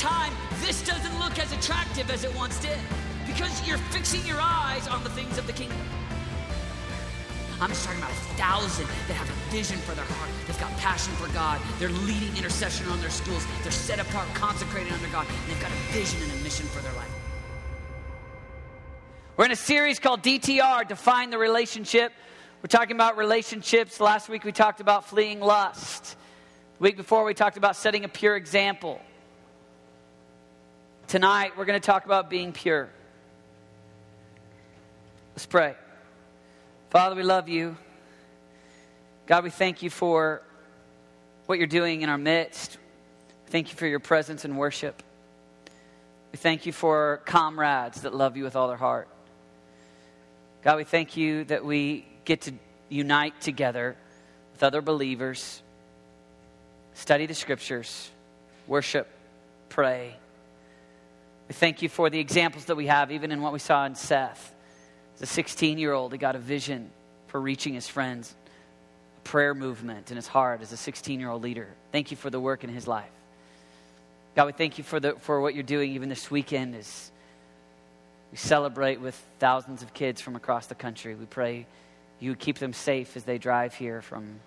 time, this doesn't look as attractive as it once did because you're fixing your eyes on the things of the kingdom. I'm just talking about a thousand that have a vision for their heart. They've got passion for God. They're leading intercession on their schools. They're set apart, consecrated under God. And they've got a vision and a mission for their life. We're in a series called DTR, Define the Relationship. We're talking about relationships. Last week we talked about fleeing lust. The week before we talked about setting a pure example. Tonight we're going to talk about being pure. Let's pray. Father, we love you. God, we thank you for what you're doing in our midst. Thank you for your presence and worship. We thank you for comrades that love you with all their heart. God, we thank you that we get to unite together with other believers, study the scriptures, worship, pray. We thank you for the examples that we have, even in what we saw in Seth. As a 16 year old, he got a vision for reaching his friends, a prayer movement in his heart as a 16 year old leader. Thank you for the work in his life. God, we thank you for, the, for what you're doing even this weekend as we celebrate with thousands of kids from across the country. We pray you keep them safe as they drive here from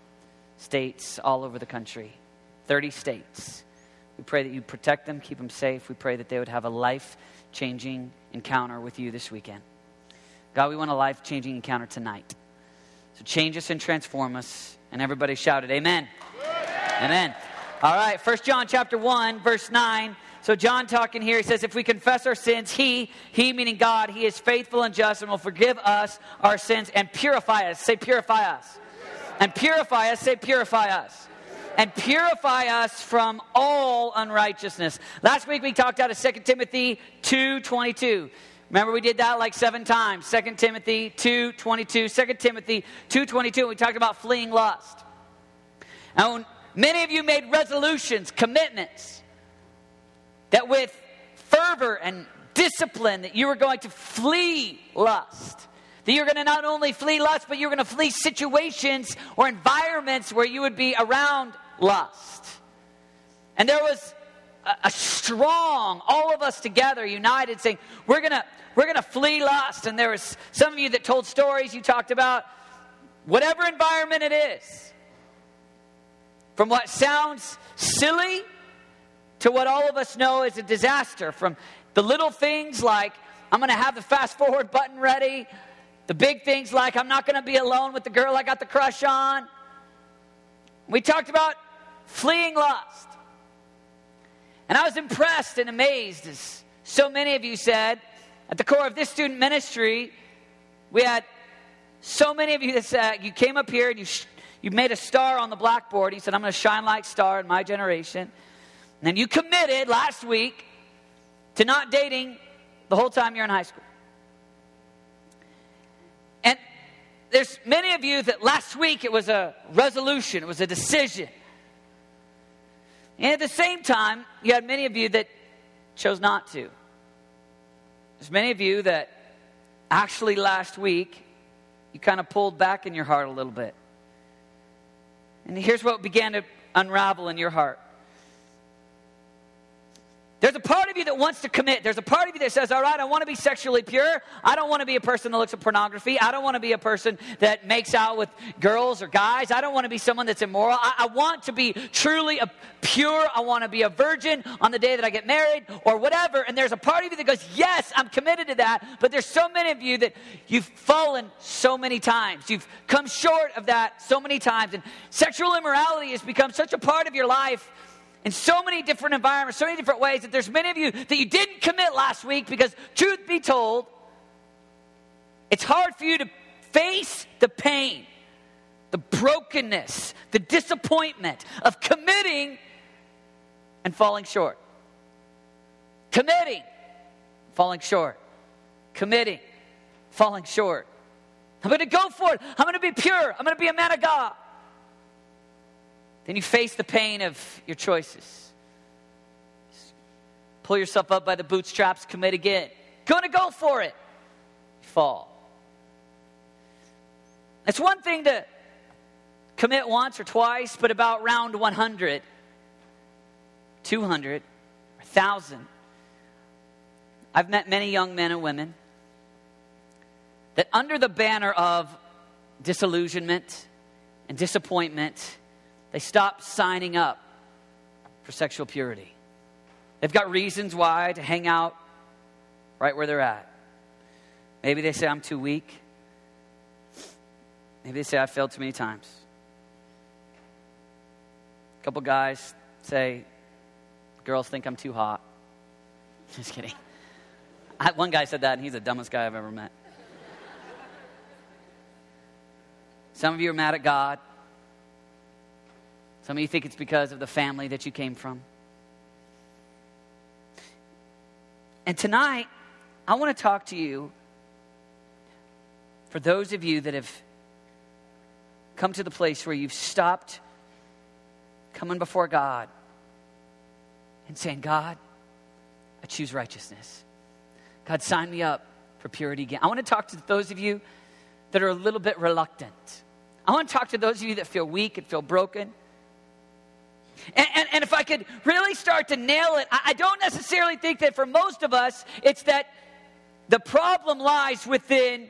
states all over the country, 30 states. We pray that you protect them, keep them safe. We pray that they would have a life changing encounter with you this weekend. God, we want a life changing encounter tonight. So change us and transform us. And everybody shouted, Amen. Amen. Amen. All right, First John chapter 1, verse 9. So John talking here, he says, if we confess our sins, he, he meaning God, he is faithful and just and will forgive us our sins and purify us. Say purify us. And purify us. Say purify us. And purify us from all unrighteousness. Last week we talked out of 2 Timothy 2.22. Remember, we did that like seven times. 2 Timothy 2 22, 2 Timothy 2:22. We talked about fleeing lust. And many of you made resolutions, commitments, that with fervor and discipline, that you were going to flee lust. That you're going to not only flee lust, but you're going to flee situations or environments where you would be around lust. And there was a, a strong, all of us together, united, saying, we're going to we're going to flee lust. And there was some of you that told stories. You talked about whatever environment it is, from what sounds silly to what all of us know is a disaster. From the little things like I'm going to have the fast forward button ready, the big things like I'm not going to be alone with the girl I got the crush on. We talked about fleeing lust. And I was impressed and amazed as so many of you said, at the core of this student ministry, we had so many of you that said, you came up here and you, sh- you made a star on the blackboard. You said, I'm going to shine like star in my generation. And then you committed last week to not dating the whole time you're in high school. And there's many of you that last week it was a resolution, it was a decision. And at the same time, you had many of you that chose not to. There's many of you that actually last week you kind of pulled back in your heart a little bit. And here's what began to unravel in your heart there's a part of you that wants to commit. There's a part of you that says, All right, I want to be sexually pure. I don't want to be a person that looks at pornography. I don't want to be a person that makes out with girls or guys. I don't want to be someone that's immoral. I, I want to be truly pure. I want to be a virgin on the day that I get married or whatever. And there's a part of you that goes, Yes, I'm committed to that. But there's so many of you that you've fallen so many times. You've come short of that so many times. And sexual immorality has become such a part of your life in so many different environments, so many different ways that there's many of you that you didn't commit last week because, truth be told, it's hard for you to face the pain, the brokenness, the disappointment of committing and falling short. Committing, falling short. Committing, falling short. I'm going to go for it. I'm going to be pure. I'm going to be a man of God. Then you face the pain of your choices. Pull yourself up by the bootstraps, commit again. Gonna go for it. fall. It's one thing to commit once or twice, but about round 100, 200, a thousand. I've met many young men and women that, under the banner of disillusionment and disappointment, they stop signing up for sexual purity. They've got reasons why to hang out right where they're at. Maybe they say, I'm too weak. Maybe they say, I failed too many times. A couple guys say, girls think I'm too hot. Just kidding. I, one guy said that, and he's the dumbest guy I've ever met. Some of you are mad at God. Some of you think it's because of the family that you came from. And tonight, I want to talk to you for those of you that have come to the place where you've stopped coming before God and saying, God, I choose righteousness. God, sign me up for purity again. I want to talk to those of you that are a little bit reluctant. I want to talk to those of you that feel weak and feel broken. And, and, and if I could really start to nail it, I, I don't necessarily think that for most of us, it's that the problem lies within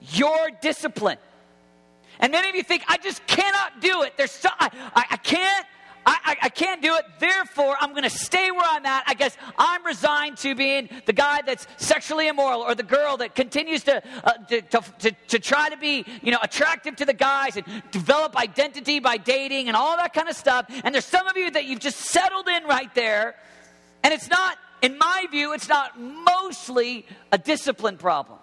your discipline. And many of you think, I just cannot do it. There's so, I, I, I can't I, I, I, can't do it. Therefore, I'm going to stay where I'm at. I guess I'm resigned to being the guy that's sexually immoral or the girl that continues to, uh, to, to, to, to, try to be, you know, attractive to the guys and develop identity by dating and all that kind of stuff. And there's some of you that you've just settled in right there. And it's not, in my view, it's not mostly a discipline problem.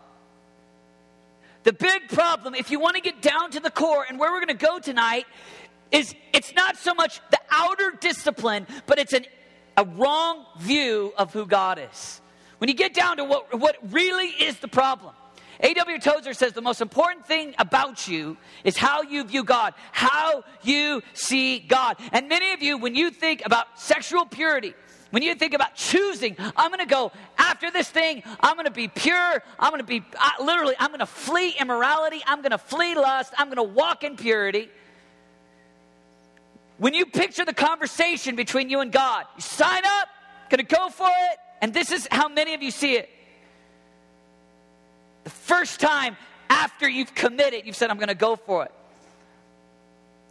The big problem, if you want to get down to the core and where we're going to go tonight, is it's not so much the outer discipline, but it's an, a wrong view of who God is. When you get down to what, what really is the problem, A.W. Tozer says the most important thing about you is how you view God, how you see God. And many of you, when you think about sexual purity, when you think about choosing, I'm going to go after this thing, I'm going to be pure, I'm going to be uh, literally, I'm going to flee immorality, I'm going to flee lust, I'm going to walk in purity. When you picture the conversation between you and God, you sign up, gonna go for it, and this is how many of you see it. The first time after you've committed, you've said, I'm gonna go for it.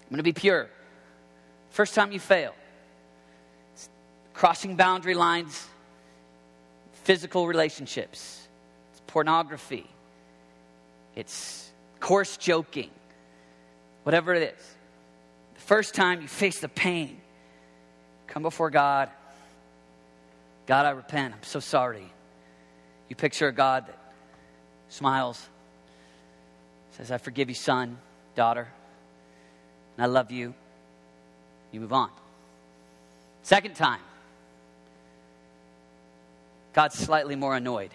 I'm gonna be pure. First time you fail. It's crossing boundary lines, physical relationships, it's pornography, it's coarse joking, whatever it is first time you face the pain, come before God. God, I repent. I'm so sorry. You picture a God that smiles, says, I forgive you, son, daughter, and I love you. You move on. Second time, God's slightly more annoyed.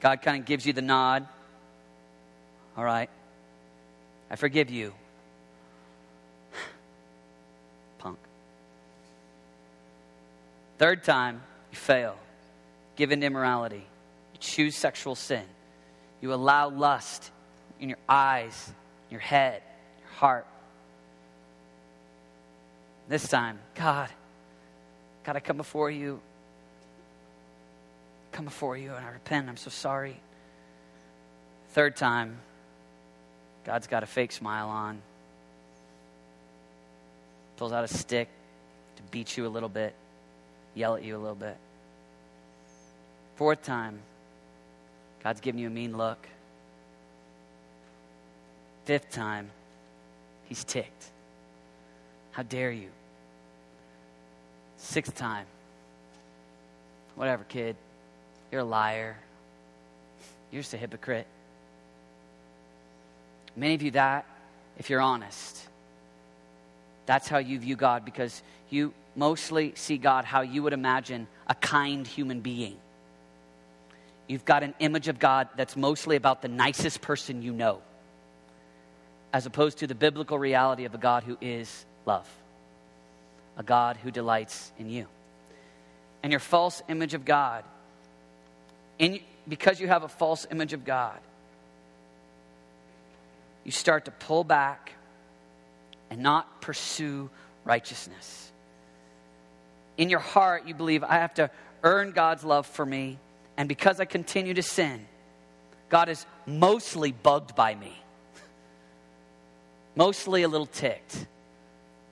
God kind of gives you the nod. All right, I forgive you. Third time, you fail. Give in immorality. You choose sexual sin. You allow lust in your eyes, your head, your heart. This time, God, God, I come before you. Come before you and I repent. I'm so sorry. Third time, God's got a fake smile on, pulls out a stick to beat you a little bit yell at you a little bit. Fourth time, God's giving you a mean look. Fifth time, he's ticked. How dare you? Sixth time, whatever, kid. You're a liar. You're just a hypocrite. Many of you, that, if you're honest, that's how you view God because you mostly see God how you would imagine a kind human being. You've got an image of God that's mostly about the nicest person you know, as opposed to the biblical reality of a God who is love, a God who delights in you. And your false image of God, in, because you have a false image of God, you start to pull back and not pursue righteousness. In your heart you believe, I have to earn God's love for me, and because I continue to sin, God is mostly bugged by me, mostly a little ticked.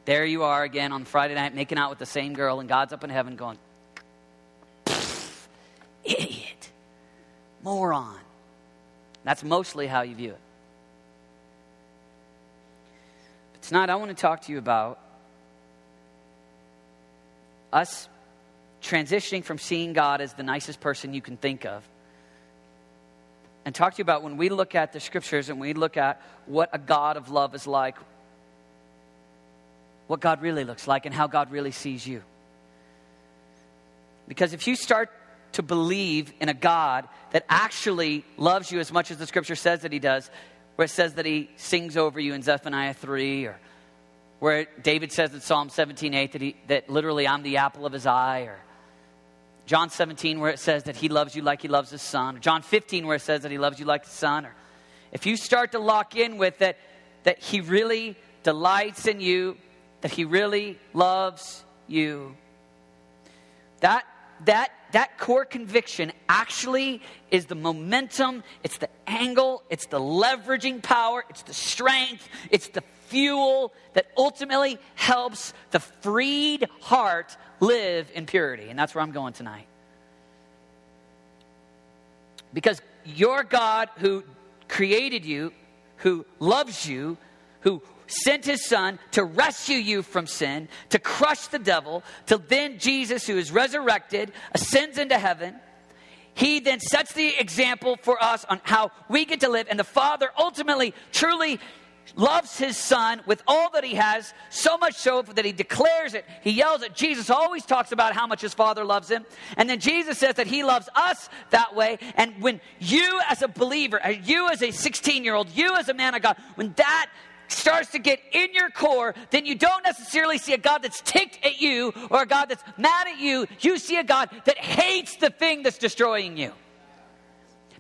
There you are again on Friday night making out with the same girl, and God's up in heaven going, idiot, moron. That's mostly how you view it. But tonight, I want to talk to you about us transitioning from seeing God as the nicest person you can think of and talk to you about when we look at the scriptures and we look at what a God of love is like, what God really looks like, and how God really sees you. Because if you start to believe in a God that actually loves you as much as the scripture says that he does, where it says that he sings over you in Zephaniah 3, or where David says in Psalm 17 8 that, he, that literally I'm the apple of his eye, or John 17 where it says that he loves you like he loves his son, or John 15 where it says that he loves you like his son, or if you start to lock in with that, that he really delights in you, that he really loves you, that, that that core conviction actually is the momentum, it's the angle, it's the leveraging power, it's the strength, it's the fuel that ultimately helps the freed heart live in purity. And that's where I'm going tonight. Because your God who created you, who loves you, who sent his son to rescue you from sin, to crush the devil, till then Jesus, who is resurrected, ascends into heaven. He then sets the example for us on how we get to live. And the Father ultimately, truly loves his son with all that he has, so much so that he declares it. He yells it. Jesus always talks about how much his father loves him. And then Jesus says that he loves us that way. And when you, as a believer, uh, you as a 16 year old, you as a man of God, when that starts to get in your core, then you don't necessarily see a God that's ticked at you or a God that's mad at you. You see a God that hates the thing that's destroying you.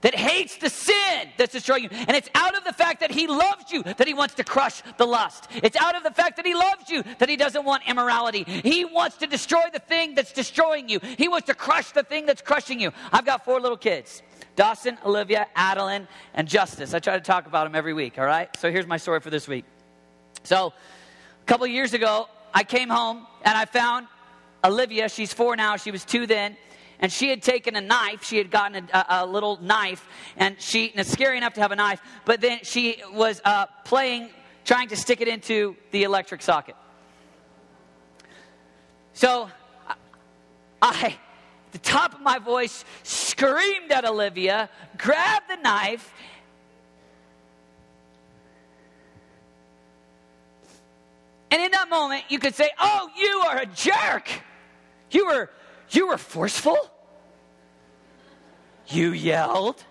That hates the sin that's destroying you. And it's out of the fact that he loves you that he wants to crush the lust. It's out of the fact that he loves you that he doesn't want immorality. He wants to destroy the thing that's destroying you. He wants to crush the thing that's crushing you. I've got four little kids. Dawson, Olivia, Adeline, and Justice. I try to talk about them every week, all right? So here's my story for this week. So, a couple years ago, I came home and I found Olivia. She's four now, she was two then. And she had taken a knife. She had gotten a, a, little knife, and she. And it's scary enough to have a knife, but then she was uh, playing, trying to stick it into the electric socket. So, I the top of my voice, screamed at Olivia, grabbed the knife, And in that moment, you could say, Oh, you are a jerk. You were, you were forceful. You yelled.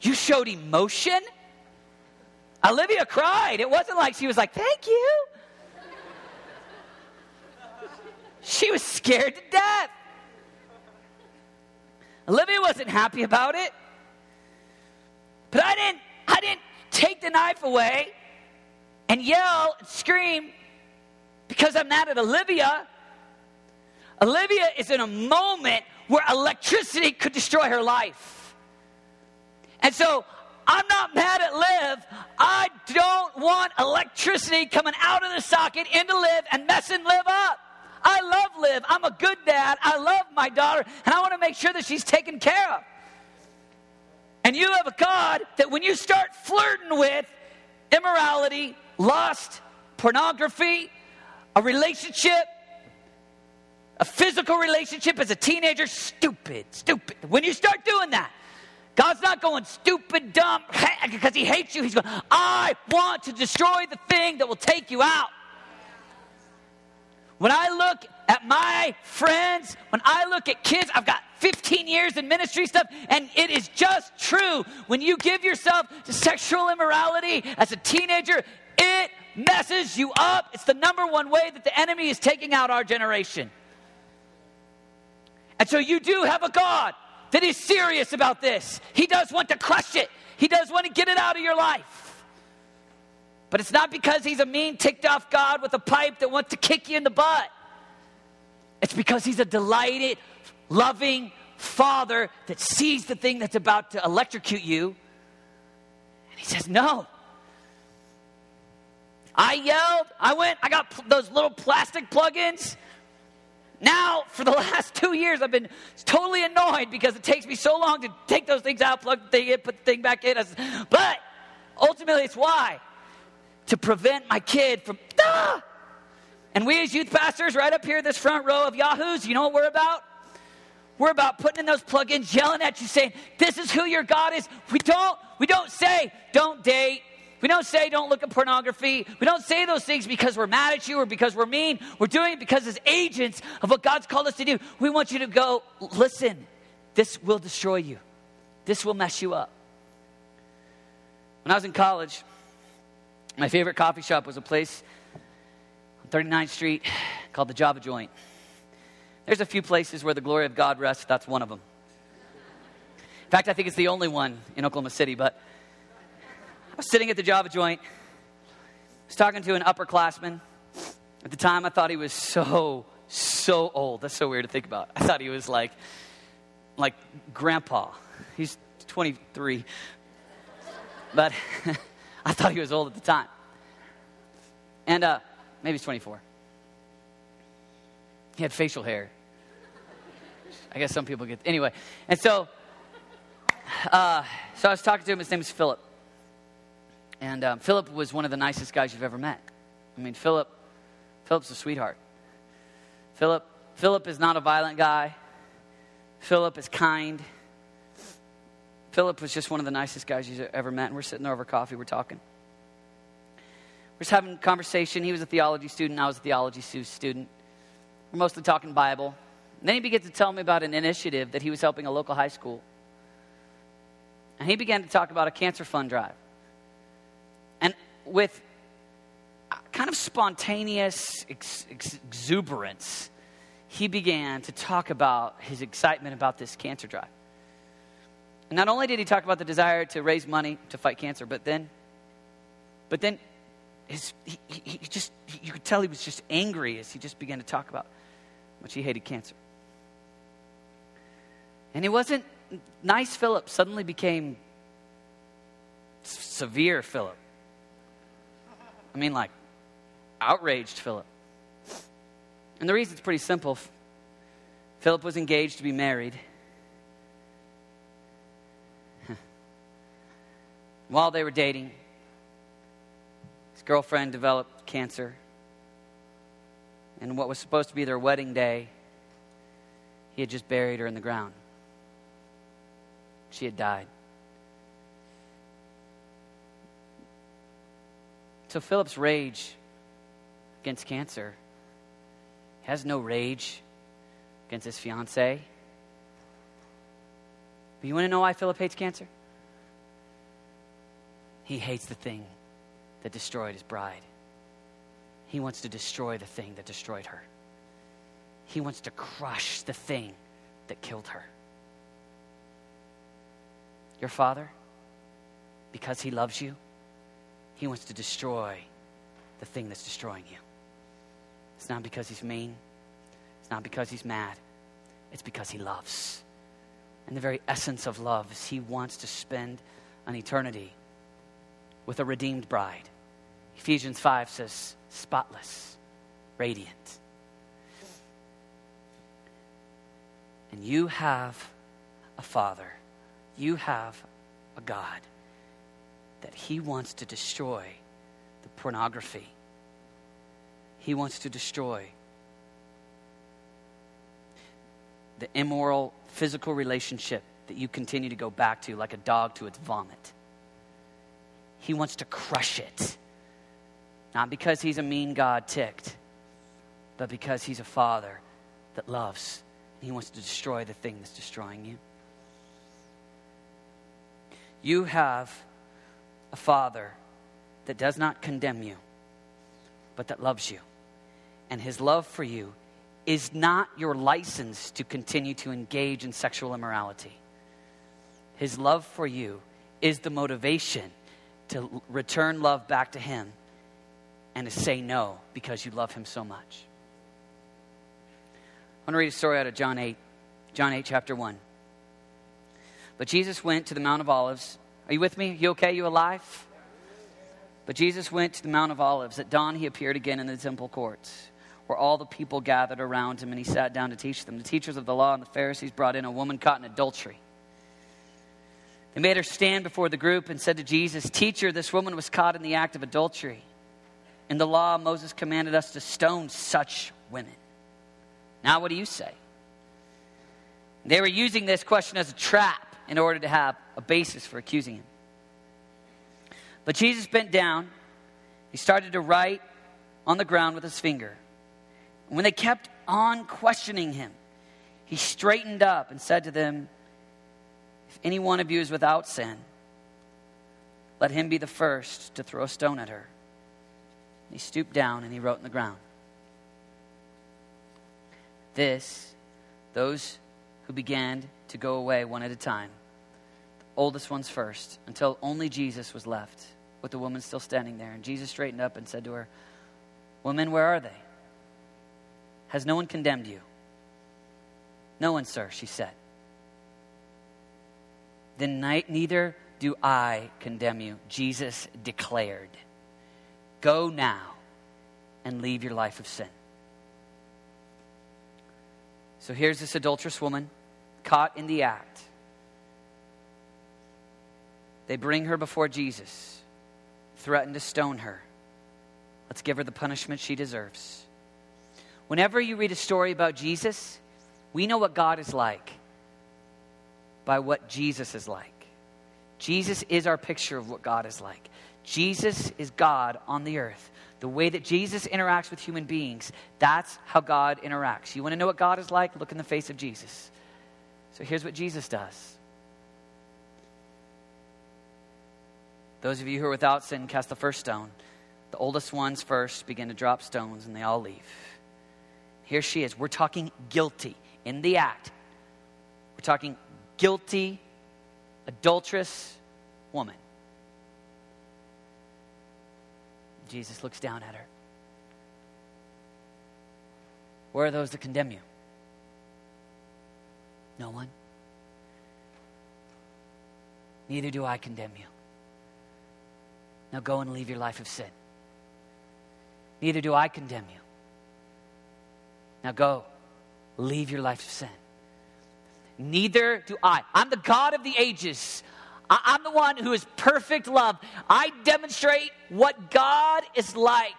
You showed emotion. Olivia cried. It wasn't like she was like, Thank you. She was scared to death. Olivia wasn't happy about it. But I didn't I didn't take the knife away and yell and scream because I'm mad at Olivia. Olivia is in a moment where electricity could destroy her life. And so I'm not mad at Liv. I don't want electricity coming out of the socket into Liv and messing Liv up. I love Liv. I'm a good dad. I love my daughter, and I want to make sure that she's taken care of. And you have a God that when you start flirting with immorality, lust, pornography, a relationship, a physical relationship as a teenager, stupid, stupid. When you start doing that, God's not going stupid, dumb, because He hates you. He's going, I want to destroy the thing that will take you out. When I look at my friends, when I look at kids, I've got 15 years in ministry stuff, and it is just true. When you give yourself to sexual immorality as a teenager, it messes you up. It's the number one way that the enemy is taking out our generation. And so you do have a God that is serious about this. He does want to crush it, He does want to get it out of your life. But it's not because he's a mean, ticked off God with a pipe that wants to kick you in the butt. It's because He's a delighted, loving Father that sees the thing that's about to electrocute you. And He says, No. I yelled, I went, I got pl- those little plastic plug ins. Now, for the last two years, I've been totally annoyed because it takes me so long to take those things out, plug the thing in, put the thing back in. But ultimately, it's why? To prevent my kid from, ah! And we as youth pastors, right up here, this front row of Yahoos, you know what we're about? We're about putting in those plugins, yelling at you, saying, This is who your God is. We don't, we don't say, don't date, we don't say don't look at pornography. We don't say those things because we're mad at you or because we're mean. We're doing it because as agents of what God's called us to do, we want you to go, listen, this will destroy you. This will mess you up. When I was in college, my favorite coffee shop was a place on 39th Street called the Java Joint. There's a few places where the glory of God rests. That's one of them. In fact, I think it's the only one in Oklahoma City, but I was sitting at the Java joint. I was talking to an upperclassman. At the time, I thought he was so, so old. That's so weird to think about. I thought he was like, like grandpa. He's 23. But I thought he was old at the time. And uh, maybe he's 24. He had facial hair. I guess some people get. Anyway, and so, uh, so I was talking to him. His name is Philip. And um, Philip was one of the nicest guys you've ever met. I mean, Philip, Philip's a sweetheart. Philip, Philip is not a violent guy. Philip is kind. Philip was just one of the nicest guys you've ever met. And we're sitting over coffee, we're talking. We're just having a conversation. He was a theology student, I was a theology student. We're mostly talking Bible. And then he began to tell me about an initiative that he was helping a local high school. And he began to talk about a cancer fund drive with kind of spontaneous ex- ex- exuberance, he began to talk about his excitement about this cancer drive. Not only did he talk about the desire to raise money to fight cancer, but then, but then his, he, he just, you could tell he was just angry as he just began to talk about how much he hated cancer. And it wasn't nice Philip suddenly became severe Philip. I mean, like, outraged Philip. And the reason's pretty simple. Philip was engaged to be married. While they were dating, his girlfriend developed cancer. And what was supposed to be their wedding day, he had just buried her in the ground. She had died. So Philip's rage against cancer has no rage against his fiancee. But you want to know why Philip hates cancer? He hates the thing that destroyed his bride. He wants to destroy the thing that destroyed her. He wants to crush the thing that killed her. Your father, because he loves you, he wants to destroy the thing that's destroying you. It's not because he's mean, it's not because he's mad, it's because he loves. And the very essence of love is he wants to spend an eternity with a redeemed bride. Ephesians 5 says, spotless, radiant. And you have a father, you have a God that he wants to destroy the pornography. He wants to destroy the immoral physical relationship that you continue to go back to like a dog to its vomit. He wants to crush it. Not because he's a mean God ticked, but because he's a father that loves. He wants to destroy the thing that's destroying you. You have a father that does not condemn you, but that loves you. And his love for you is not your license to continue to engage in sexual immorality. His love for you is the motivation to return love back to him and to say no because you love him so much. I want to read a story out of John 8, John 8, chapter 1. But Jesus went to the Mount of Olives. Are you with me? You okay? You alive? But Jesus went to the Mount of Olives. At dawn, he appeared again in the temple courts, where all the people gathered around him, and he sat down to teach them. The teachers of the law and the Pharisees brought in a woman caught in adultery. They made her stand before the group and said to Jesus, Teacher, this woman was caught in the act of adultery. In the law, Moses commanded us to stone such women. Now, what do you say? They were using this question as a trap in order to have a basis for accusing him. But Jesus bent down. He started to write on the ground with his finger. when they kept on questioning him, he straightened up and said to them, If any one of you is without sin, let him be the first to throw a stone at her. He stooped down and he wrote in the ground. This, those who began to go away one at a time, the oldest ones first, until only Jesus was left, with the woman still standing there. And Jesus straightened up and said to her, Woman, where are they? Has no one condemned you? No one, sir, she said. Then neither do I condemn you, Jesus declared. Go now and leave your life of sin. So here's this adulterous woman caught in the act. They bring her before Jesus, threaten to stone her. Let's give her the punishment she deserves. Whenever you read a story about Jesus, we know what God is like by what Jesus is like. Jesus is our picture of what God is like. Jesus is God on the earth. The way that Jesus interacts with human beings, that's how God interacts. You want to know what God is like? Look in the face of Jesus. So here's what Jesus does. Those of you who are without sin, cast the first stone. The oldest ones first begin to drop stones, and they all leave. Here she is. We're talking guilty in the act. We're talking guilty, adulterous woman. Jesus looks down at her. Where are those that condemn you? No one. Neither do I condemn you. Now go and leave your life of sin. Neither do I condemn you. Now go, leave your life of sin. Neither do I. I'm the God of the ages. I'm the one who is perfect love. I demonstrate what God is like.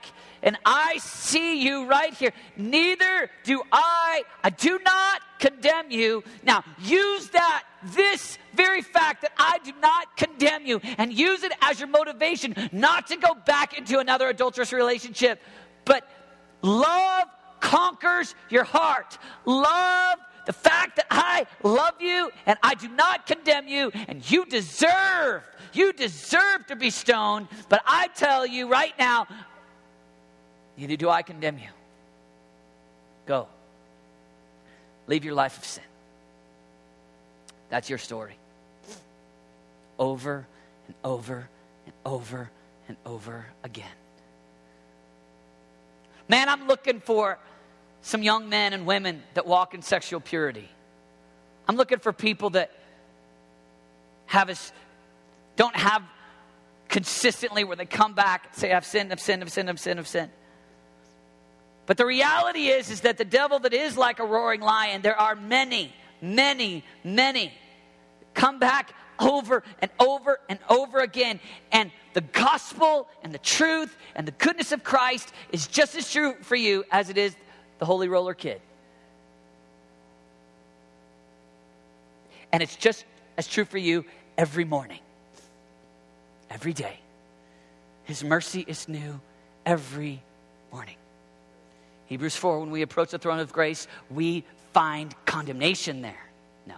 And I see you right here. Neither do I. I do not condemn you. Now, use that, this very fact that I do not condemn you, and use it as your motivation not to go back into another adulterous relationship. But love conquers your heart. Love the fact that I love you and I do not condemn you, and you deserve, you deserve to be stoned, but I tell you right now, neither do I condemn you. Go. Leave your life of sin. That's your story. Over and over and over and over again. Man, I'm looking for some young men and women that walk in sexual purity. I'm looking for people that have us don't have consistently where they come back and say, I've sinned, I've sinned, I've sinned, I've sinned, I've sinned. But the reality is, is that the devil that is like a roaring lion, there are many, many, many come back over and over and over again. And the gospel and the truth and the goodness of Christ is just as true for you as it is the Holy Roller Kid. And it's just as true for you every morning, every day. His mercy is new every morning. Hebrews 4, when we approach the throne of grace, we find condemnation there. No.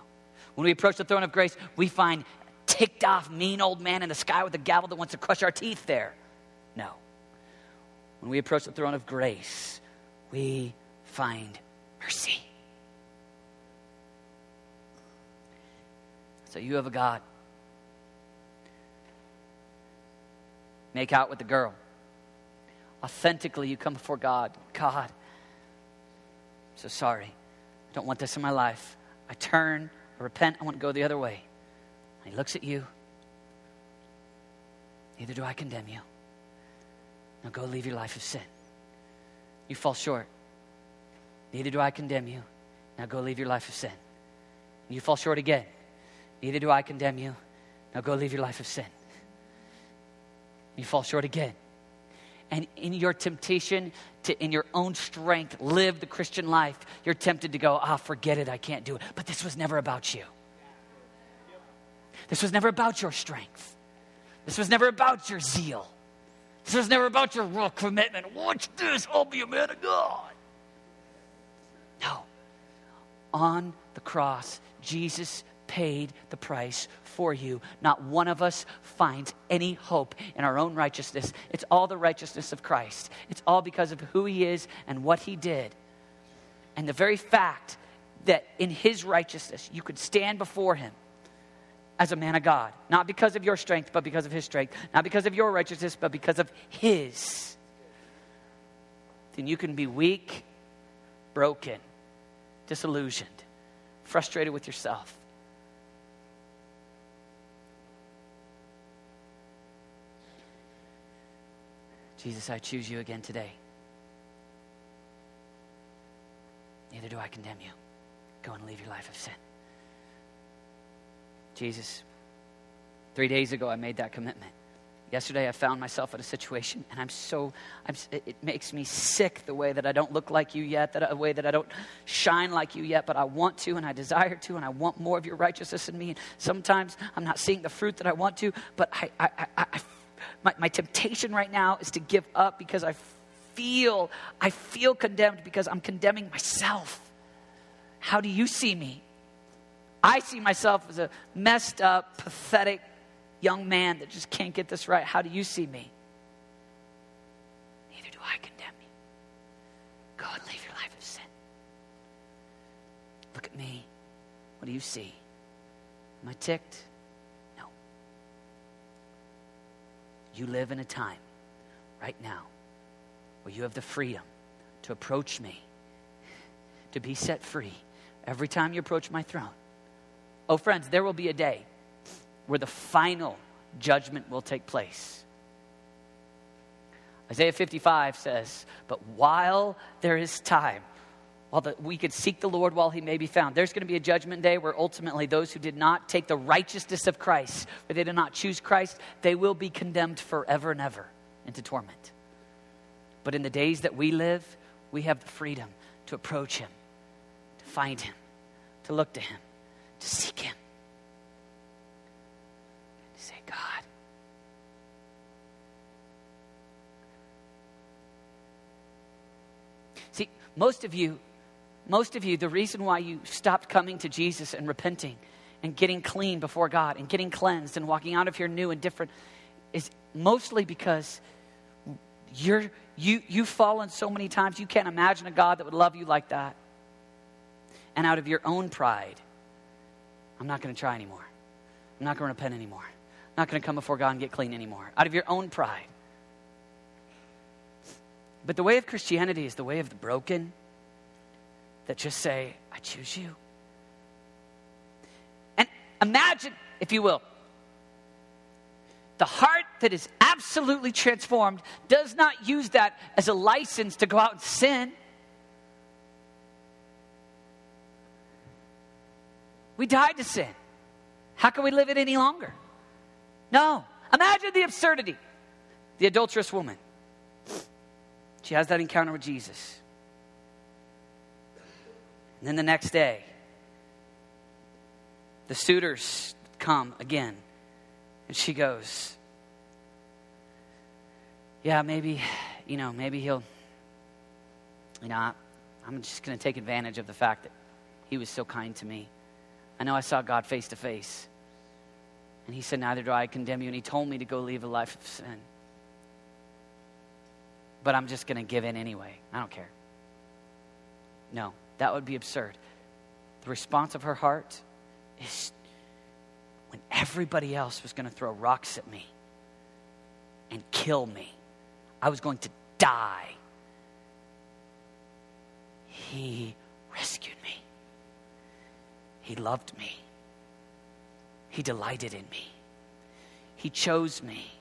When we approach the throne of grace, we find ticked off, mean old man in the sky with a gavel that wants to crush our teeth there. No. When we approach the throne of grace, we find mercy. So you have a God. Make out with the girl. Authentically, you come before God. God, so sorry. I don't want this in my life. I turn, I repent, I want to go the other way. And he looks at you. Neither do I condemn you. Now go leave your life of sin. You fall short. Neither do I condemn you. Now go leave your life of sin. You fall short again. Neither do I condemn you. Now go live your life of sin. You fall short again. And in your temptation to, in your own strength, live the Christian life, you're tempted to go, ah, oh, forget it, I can't do it. But this was never about you. This was never about your strength. This was never about your zeal. This was never about your real commitment. Watch this, I'll be a man of God. No. On the cross, Jesus paid the price for you. Not one of us finds any hope in our own righteousness. It's all the righteousness of Christ. It's all because of who he is and what he did. And the very fact that in his righteousness you could stand before him as a man of God, not because of your strength, but because of his strength, not because of your righteousness, but because of his, then you can be weak, broken, disillusioned, frustrated with yourself. Jesus, I choose you again today. Neither do I condemn you. Go and leave your life of sin. Jesus, three days ago I made that commitment. Yesterday I found myself in a situation, and I'm so, I'm, it makes me sick the way that I don't look like you yet, that, the way that I don't shine like you yet, but I want to and I desire to, and I want more of your righteousness in me. And sometimes I'm not seeing the fruit that I want to, but I, I, I, I my, my temptation right now is to give up because I feel, I feel condemned because I'm condemning myself. How do you see me? I see myself as a messed up, pathetic young man that just can't get this right. How do you see me? Neither do I condemn you. Go and live your life of sin. Look at me. What do you see? Am I ticked? No. You live in a time right now where you have the freedom to approach me, to be set free every time you approach my throne Oh, friends, there will be a day where the final judgment will take place. Isaiah 55 says, But while there is time, while the, we could seek the Lord while he may be found, there's going to be a judgment day where ultimately those who did not take the righteousness of Christ, where they did not choose Christ, they will be condemned forever and ever into torment. But in the days that we live, we have the freedom to approach him, to find him, to look to him to seek Him. To say, God, See, most of you, most of you, the reason why you stopped coming to Jesus and repenting and getting clean before God and getting cleansed and walking out of here new and different is mostly because you're, you, you've fallen so many times you can't imagine a God that would love you like that. And out of your own pride, I'm not going to try anymore. I'm not going to repent anymore. I'm not going to come before God and get clean anymore. Out of your own pride. But the way of Christianity is the way of the broken that just say, I choose you. And imagine, if you will, the heart that is absolutely transformed does not use that as a license to go out and sin. We died to sin. How can we live it any longer? No. Imagine the absurdity. The adulterous woman. She has that encounter with Jesus. And then the next day, the suitors come again. And she goes, Yeah, maybe, you know, maybe he'll, you know, I'm just going to take advantage of the fact that he was so kind to me. I know I saw God face to face. And he said, Neither do I condemn you. And he told me to go live a life of sin. But I'm just going to give in anyway. I don't care. No, that would be absurd. The response of her heart is when everybody else was going to throw rocks at me and kill me, I was going to die. He rescued me. He loved me. He delighted in me. He chose me.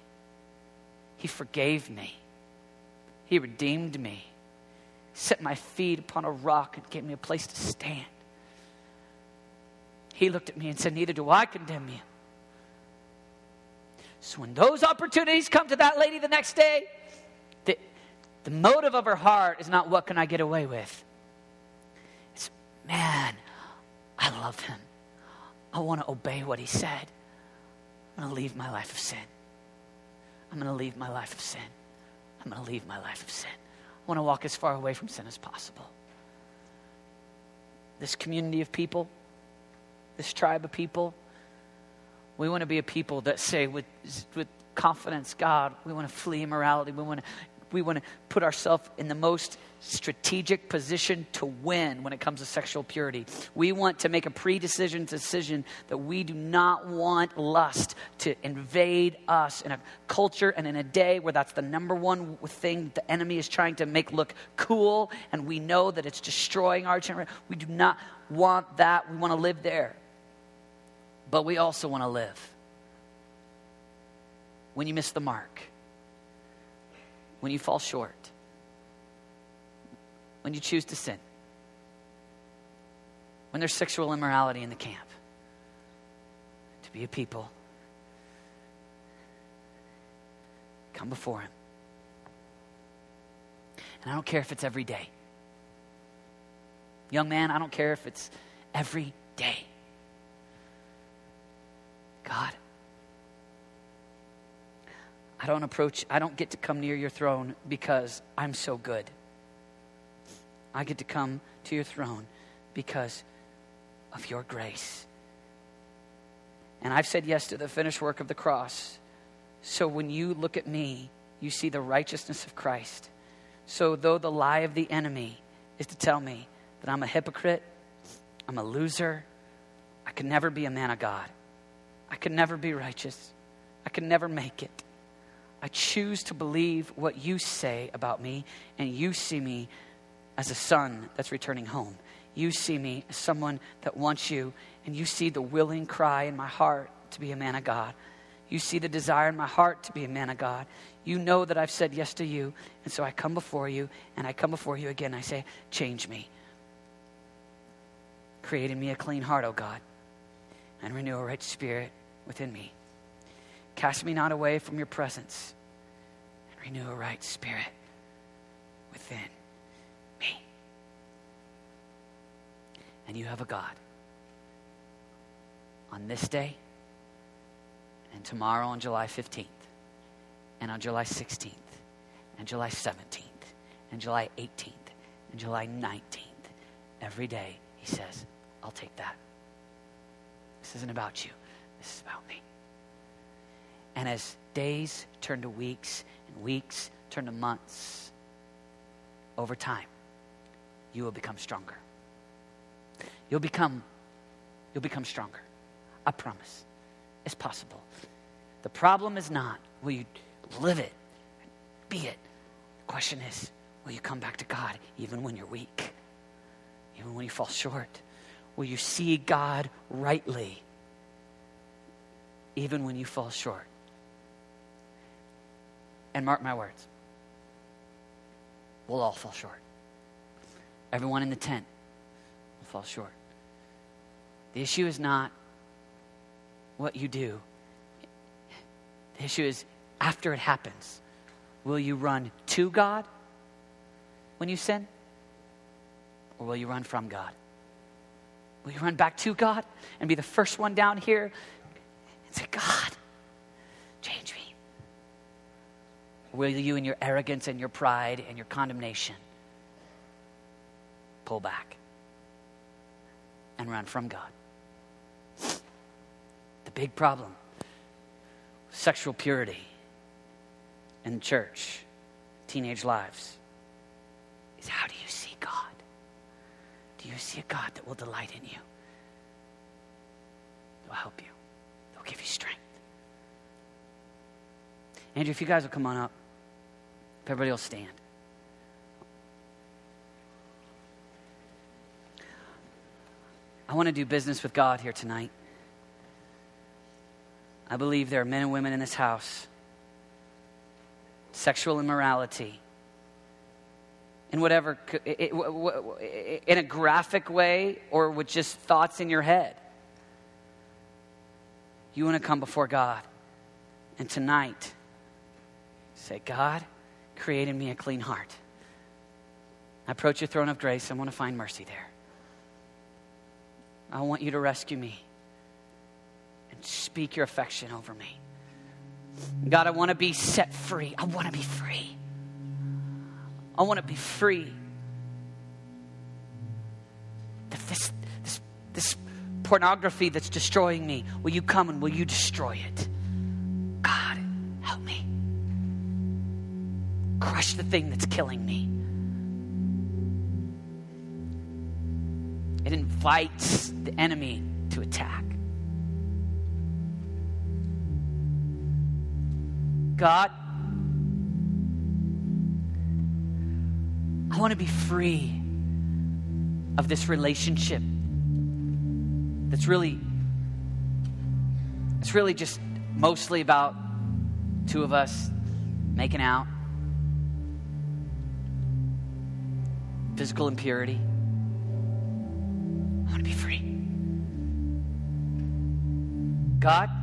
He forgave me. He redeemed me, set my feet upon a rock, and gave me a place to stand. He looked at me and said, Neither do I condemn you. So when those opportunities come to that lady the next day, the, the motive of her heart is not what can I get away with? It's, man, I love him. I want to obey what he said. I'm going to leave my life of sin. I'm going to leave my life of sin. I'm going to leave my life of sin. Want to walk as far away from sin as possible. This community of people, this tribe of people, we want to be a people that say with, with confidence, God, we want to flee immorality. We want to, we want to put ourselves in the most strategic position to win when it comes to sexual purity. We want to make a pre decision decision that we do not want lust to invade us in a culture and in a day where that's the number one thing the enemy is trying to make look cool, and we know that it's destroying our generation. We do not want that. We want to live there. But we also want to live when you miss the mark, when you fall short when you choose to sin, when there's sexual immorality in the camp, to be a people. Come before Him. And I don't care if it's every day. Young man, I don't care if it's every day. God, I don't approach, I don't get to come near your throne because I'm so good. I get to come to your throne because of your grace. And I've said yes to the finished work of the cross. So when you look at me, you see the righteousness of Christ. So though the lie of the enemy is to tell me that I'm a hypocrite, I'm a loser, I could never be a man of God, I could never be righteous, I could never make it. I choose to believe what you say about me, and you see me as a son that's returning home. You see me as someone that wants you, and you see the willing cry in my heart to be a man of God. You see the desire in my heart to be a man of God. You know that I've said yes to you, and so I come before you, and I come before you again. I say, Change me. Create in me a clean heart, O God, and renew a right spirit within me. Cast me not away from your presence, and renew a right spirit within and you have a God. On this day, and tomorrow on July 15th, and on July 16th, and July 17th, and July 18th, and July 19th, every day, he says, I'll take that. This isn't about you, this is about me. And as days turn to weeks, and weeks turn to months, over time, you will become stronger. You'll become, you'll become stronger. I promise. It's possible. The problem is not will you live it, be it. The question is, will you come back to God even when you're weak? Even when you fall short? Will you see God rightly even when you fall short? And mark my words, we'll all fall short. Everyone in the tent will fall short. The issue is not what you do, the issue is after it happens. Will you run to God when you sin? Or will you run from God? Will you run back to God and be the first one down here and say, God, change me? Or will you, in your arrogance and your pride and your condemnation, pull back and run from God? Big problem sexual purity in church, teenage lives, is how do you see God? Do you see a God that will delight in you? They'll help you, they'll give you strength. Andrew, if you guys will come on up, if everybody will stand. I want to do business with God here tonight. I believe there are men and women in this house, sexual immorality, in whatever, in a graphic way or with just thoughts in your head. You want to come before God. And tonight, say, God, create in me a clean heart. I approach your throne of grace. I want to find mercy there. I want you to rescue me speak your affection over me. God, I want to be set free. I want to be free. I want to be free. This, this, this pornography that's destroying me, will you come and will you destroy it? God, help me. Crush the thing that's killing me. It invites the enemy to attack. God, I want to be free of this relationship that's really it's really just mostly about two of us making out. Physical impurity. I want to be free. God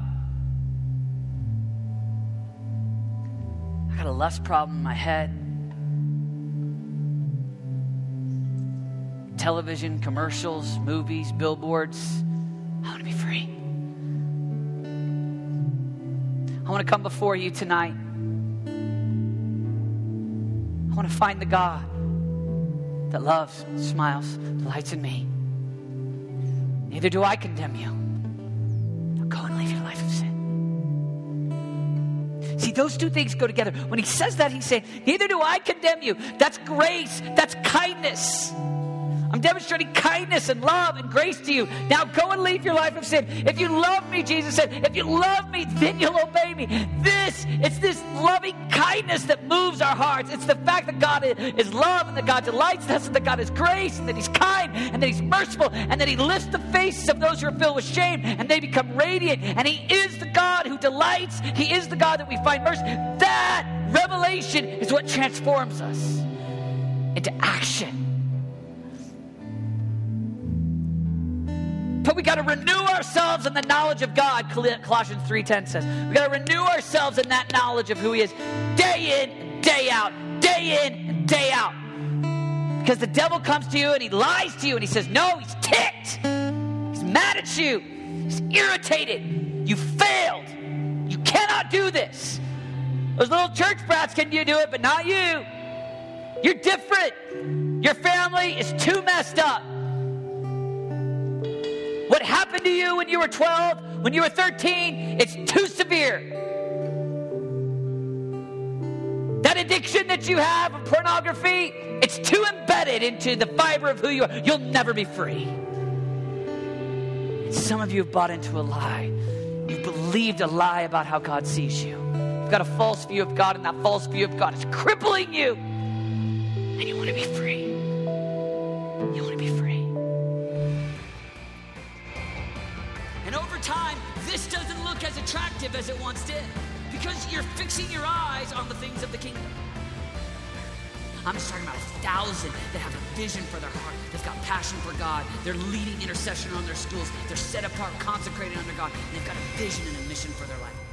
a lust problem in my head television, commercials, movies, billboards. I want to be free. I want to come before you tonight. I want to find the God that loves, smiles, delights in me. Neither do I condemn you. Those two things go together. When he says that, he's saying, Neither do I condemn you. That's grace, that's kindness. I'm demonstrating kindness and love and grace to you. Now go and leave your life of sin. If you love me, Jesus said, if you love me, then you'll obey me. This, it's this loving kindness that moves our hearts. It's the fact that God is love and that God delights in us and that God is grace and that He's kind and that He's merciful and that He lifts the faces of those who are filled with shame and they become radiant. And He is the God who delights. He is the God that we find mercy. That revelation is what transforms us into action. But we got to renew ourselves in the knowledge of God, Colossians 3:10 says. We got to renew ourselves in that knowledge of who he is day in, day out, day in day out. Because the devil comes to you and he lies to you and he says, "No, he's ticked. He's mad at you. He's irritated. You failed. You cannot do this." Those little church brats can you do it, but not you. You're different. Your family is too messed up. What happened to you when you were 12, when you were 13, it's too severe. That addiction that you have of pornography, it's too embedded into the fiber of who you are. You'll never be free. Some of you have bought into a lie. You've believed a lie about how God sees you. You've got a false view of God, and that false view of God is crippling you. And you want to be free. You want to be free. Time, this doesn't look as attractive as it once did because you're fixing your eyes on the things of the kingdom. I'm just talking about a thousand that have a vision for their heart. They've got passion for God. They're leading intercession on their schools. They're set apart, consecrated under God. And they've got a vision and a mission for their life.